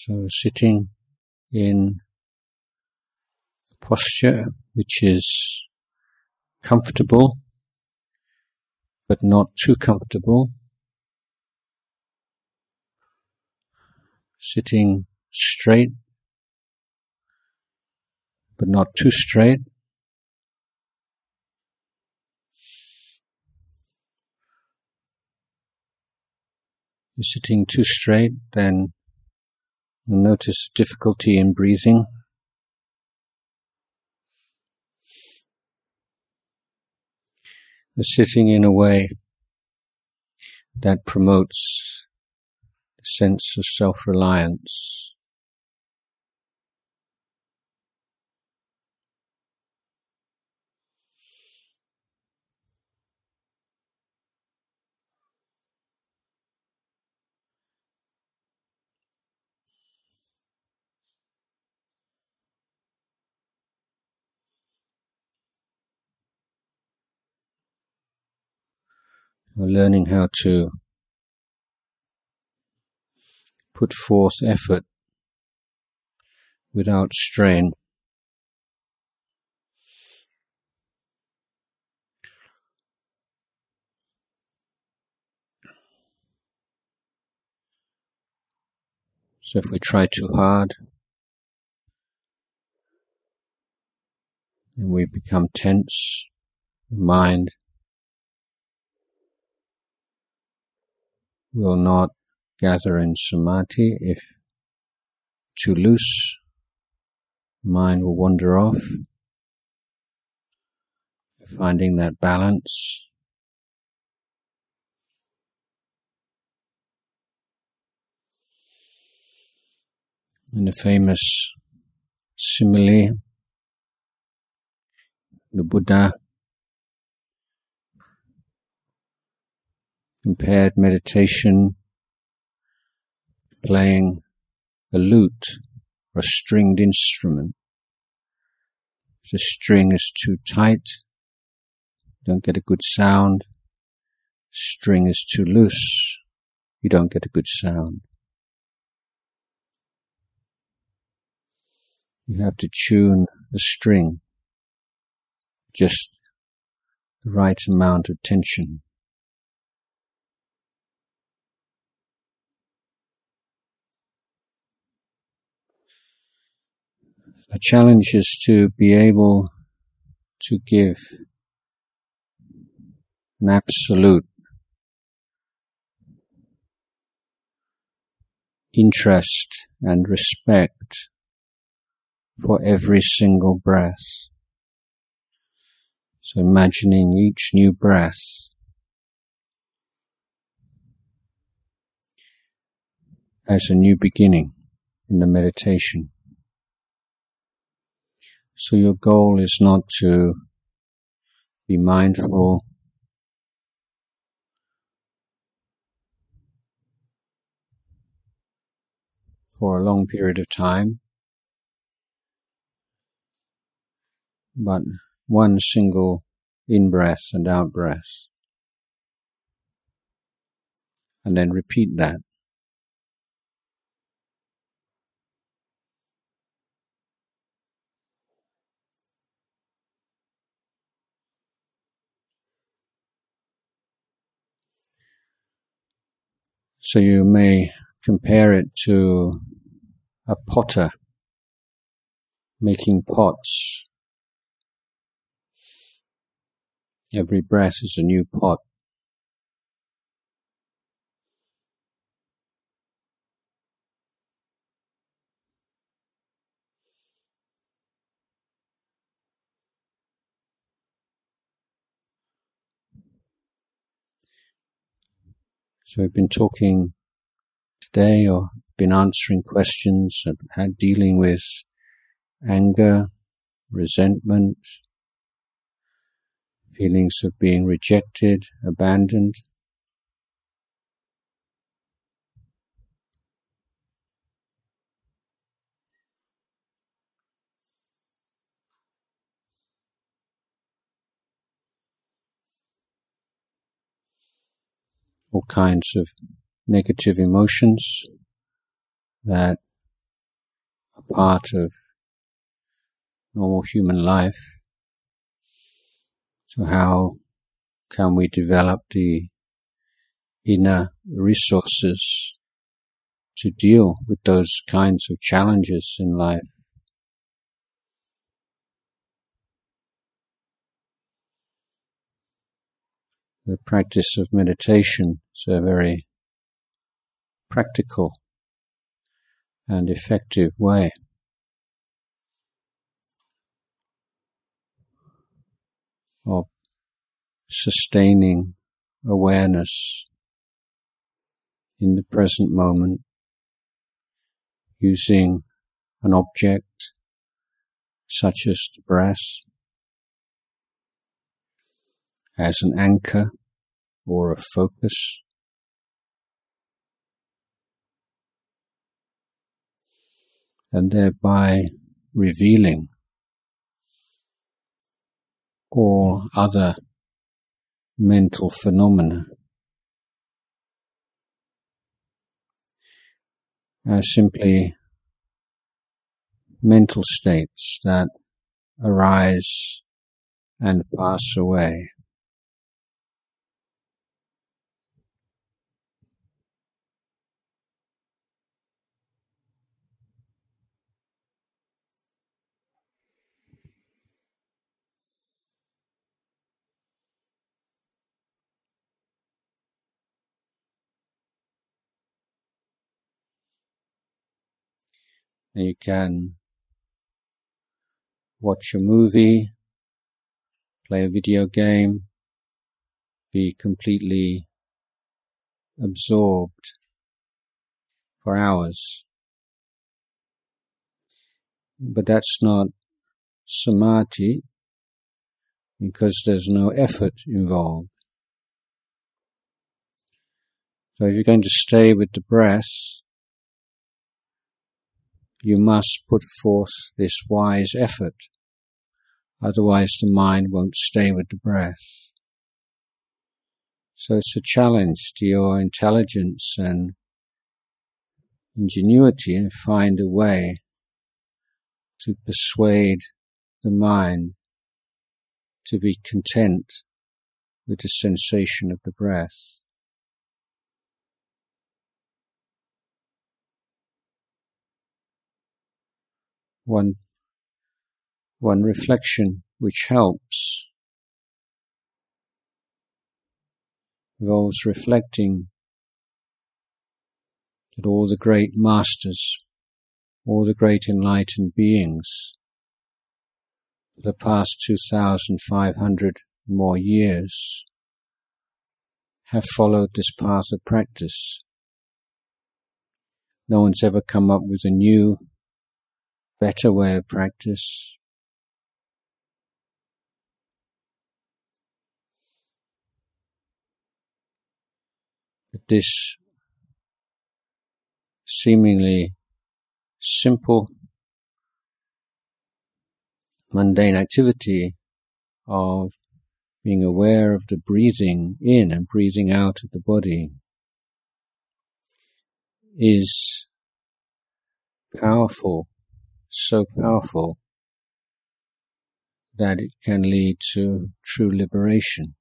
So sitting in a posture which is comfortable but not too comfortable. Sitting straight but not too straight. You're sitting too straight, then you'll notice difficulty in breathing. You're sitting in a way that promotes a sense of self-reliance. Learning how to put forth effort without strain. So if we try too hard, and we become tense, the mind will not gather in samadhi if too loose, mind will wander off. Finding that balance. In the famous simile, the Buddha compared meditation playing a lute or a stringed instrument. If the string is too tight, you don't get a good sound. String is too loose, you don't get a good sound. You have to tune the string just the right amount of tension. The challenge is to be able to give an absolute interest and respect for every single breath. So imagining each new breath as a new beginning in the meditation. So your goal is not to be mindful for a long period of time, but one single in breath and out breath. And then repeat that. So you may compare it to a potter making pots. Every breath is a new pot. So we've been talking today or been answering questions and had dealing with anger, resentment, feelings of being rejected, abandoned. All kinds of negative emotions that are part of normal human life. So how can we develop the inner resources to deal with those kinds of challenges in life? The practice of meditation is a very practical and effective way. Of sustaining awareness in the present moment using an object such as the breath as an anchor or a focus. And thereby revealing all other mental phenomena as simply mental states that arise and pass away. And you can watch a movie, play a video game, be completely absorbed for hours. But that's not samadhi because there's no effort involved. So if you're going to stay with the breath, you must put forth this wise effort. Otherwise, the mind won't stay with the breath. So it's a challenge to your intelligence and ingenuity to find a way to persuade the mind to be content with the sensation of the breath. One one reflection which helps involves reflecting that all the great masters, all the great enlightened beings, the past 2,500 more years, have followed this path of practice. No one's ever come up with a new better way of practice. This seemingly simple, mundane activity of being aware of the breathing in and breathing out of the body is powerful so powerful that it can lead to true liberation.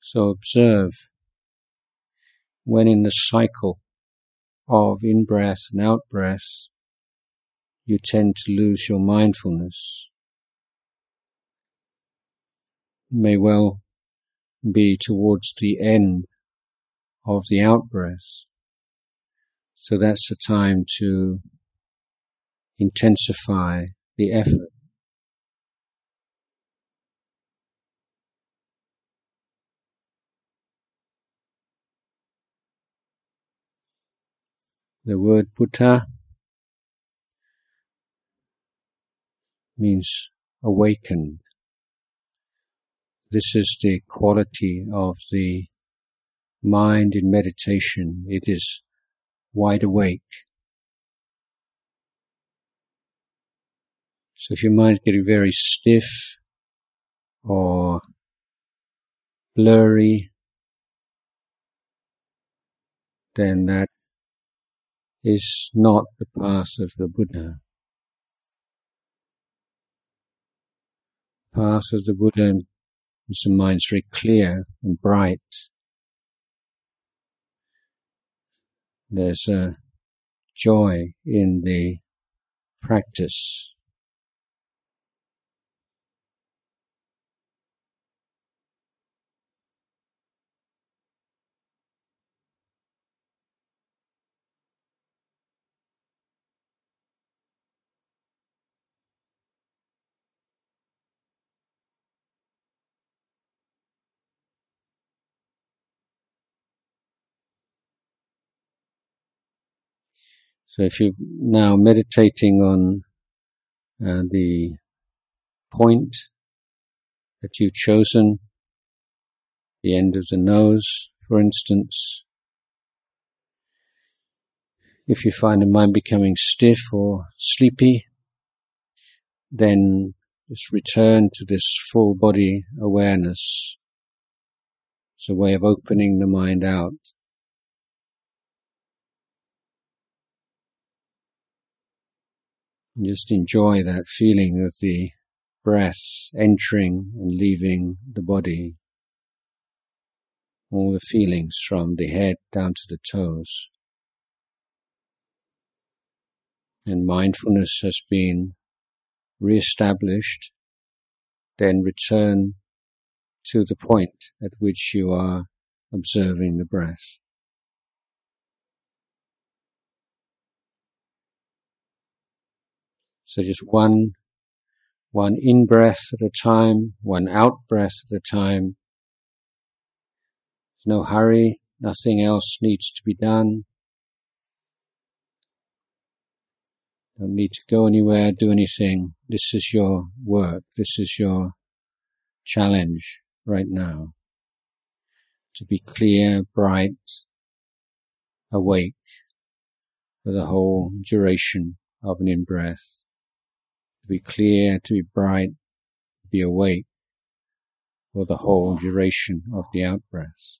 So observe when in the cycle of in breath and out breath, you tend to lose your mindfulness. It may well be towards the end of the out breath. So that's the time to intensify the effort. The word Buddha means awakened. This is the quality of the mind in meditation. It is wide awake. So if your mind is getting very stiff or blurry, then that is not the path of the Buddha. Path of the Buddha is the mind's very clear and bright. There's a joy in the practice. So if you're now meditating on uh, the point that you've chosen, the end of the nose, for instance, if you find the mind becoming stiff or sleepy, then just return to this full body awareness. It's a way of opening the mind out. Just enjoy that feeling of the breath entering and leaving the body. All the feelings from the head down to the toes. And mindfulness has been re-established, then return to the point at which you are observing the breath. So just one, one in breath at a time, one out breath at a time. There's no hurry, nothing else needs to be done. Don't need to go anywhere, do anything. This is your work. This is your challenge right now. To be clear, bright, awake for the whole duration of an in breath to be clear, to be bright, to be awake for the whole duration of the out breath.